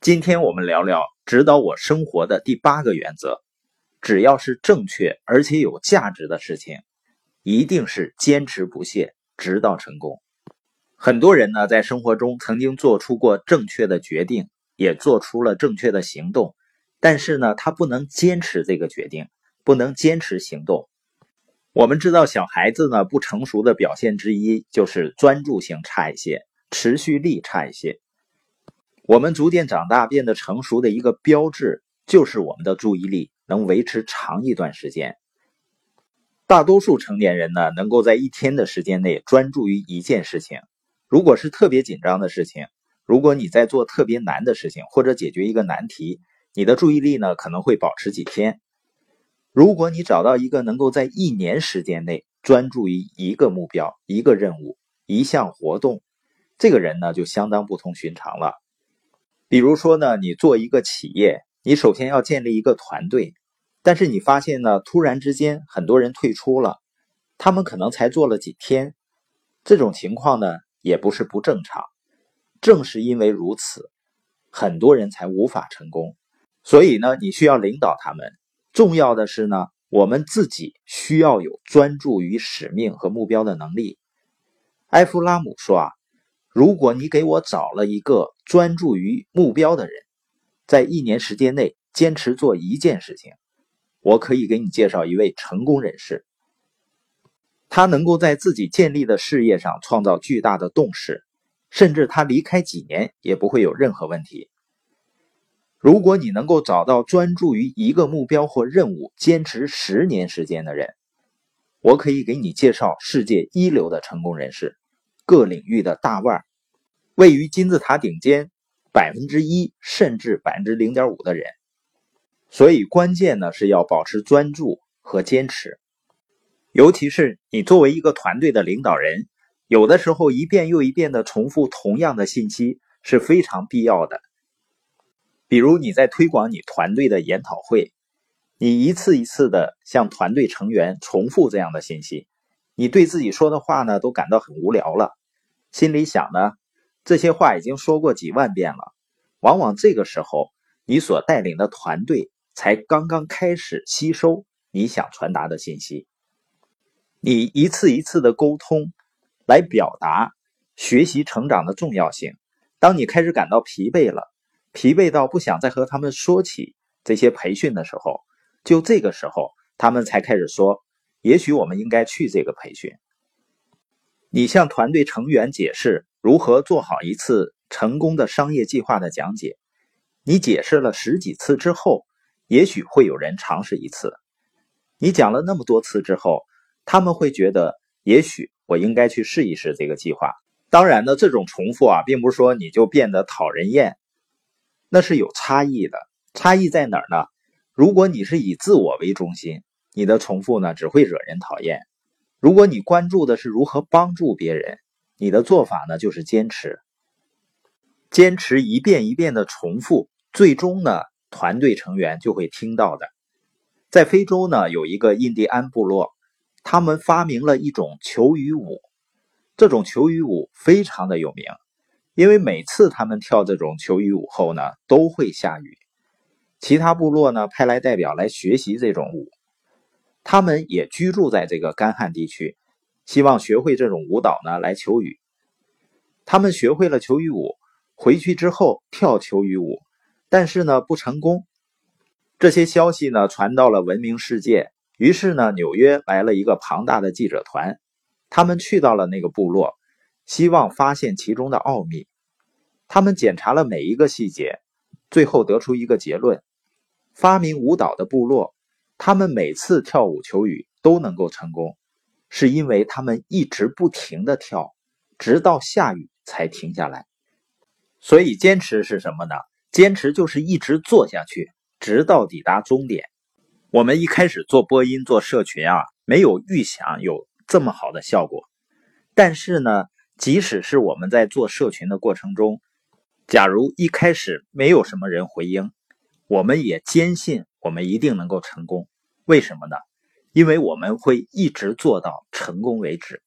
今天我们聊聊指导我生活的第八个原则：只要是正确而且有价值的事情，一定是坚持不懈，直到成功。很多人呢，在生活中曾经做出过正确的决定，也做出了正确的行动，但是呢，他不能坚持这个决定，不能坚持行动。我们知道，小孩子呢不成熟的表现之一就是专注性差一些，持续力差一些。我们逐渐长大变得成熟的一个标志，就是我们的注意力能维持长一段时间。大多数成年人呢，能够在一天的时间内专注于一件事情。如果是特别紧张的事情，如果你在做特别难的事情或者解决一个难题，你的注意力呢可能会保持几天。如果你找到一个能够在一年时间内专注于一个目标、一个任务、一项活动，这个人呢就相当不同寻常了。比如说呢，你做一个企业，你首先要建立一个团队，但是你发现呢，突然之间很多人退出了，他们可能才做了几天，这种情况呢也不是不正常。正是因为如此，很多人才无法成功。所以呢，你需要领导他们。重要的是呢，我们自己需要有专注于使命和目标的能力。埃夫拉姆说啊。如果你给我找了一个专注于目标的人，在一年时间内坚持做一件事情，我可以给你介绍一位成功人士。他能够在自己建立的事业上创造巨大的动势，甚至他离开几年也不会有任何问题。如果你能够找到专注于一个目标或任务坚持十年时间的人，我可以给你介绍世界一流的成功人士。各领域的大腕，位于金字塔顶尖百分之一甚至百分之零点五的人，所以关键呢是要保持专注和坚持。尤其是你作为一个团队的领导人，有的时候一遍又一遍的重复同样的信息是非常必要的。比如你在推广你团队的研讨会，你一次一次的向团队成员重复这样的信息，你对自己说的话呢都感到很无聊了。心里想呢，这些话已经说过几万遍了。往往这个时候，你所带领的团队才刚刚开始吸收你想传达的信息。你一次一次的沟通，来表达学习成长的重要性。当你开始感到疲惫了，疲惫到不想再和他们说起这些培训的时候，就这个时候，他们才开始说：“也许我们应该去这个培训。”你向团队成员解释如何做好一次成功的商业计划的讲解，你解释了十几次之后，也许会有人尝试一次。你讲了那么多次之后，他们会觉得，也许我应该去试一试这个计划。当然呢，这种重复啊，并不是说你就变得讨人厌，那是有差异的。差异在哪儿呢？如果你是以自我为中心，你的重复呢，只会惹人讨厌。如果你关注的是如何帮助别人，你的做法呢就是坚持，坚持一遍一遍的重复，最终呢团队成员就会听到的。在非洲呢有一个印第安部落，他们发明了一种求雨舞，这种求雨舞非常的有名，因为每次他们跳这种求雨舞后呢都会下雨。其他部落呢派来代表来学习这种舞。他们也居住在这个干旱地区，希望学会这种舞蹈呢来求雨。他们学会了求雨舞，回去之后跳求雨舞，但是呢不成功。这些消息呢传到了闻名世界，于是呢纽约来了一个庞大的记者团，他们去到了那个部落，希望发现其中的奥秘。他们检查了每一个细节，最后得出一个结论：发明舞蹈的部落。他们每次跳舞求雨都能够成功，是因为他们一直不停的跳，直到下雨才停下来。所以坚持是什么呢？坚持就是一直做下去，直到抵达终点。我们一开始做播音、做社群啊，没有预想有这么好的效果。但是呢，即使是我们在做社群的过程中，假如一开始没有什么人回应，我们也坚信我们一定能够成功。为什么呢？因为我们会一直做到成功为止。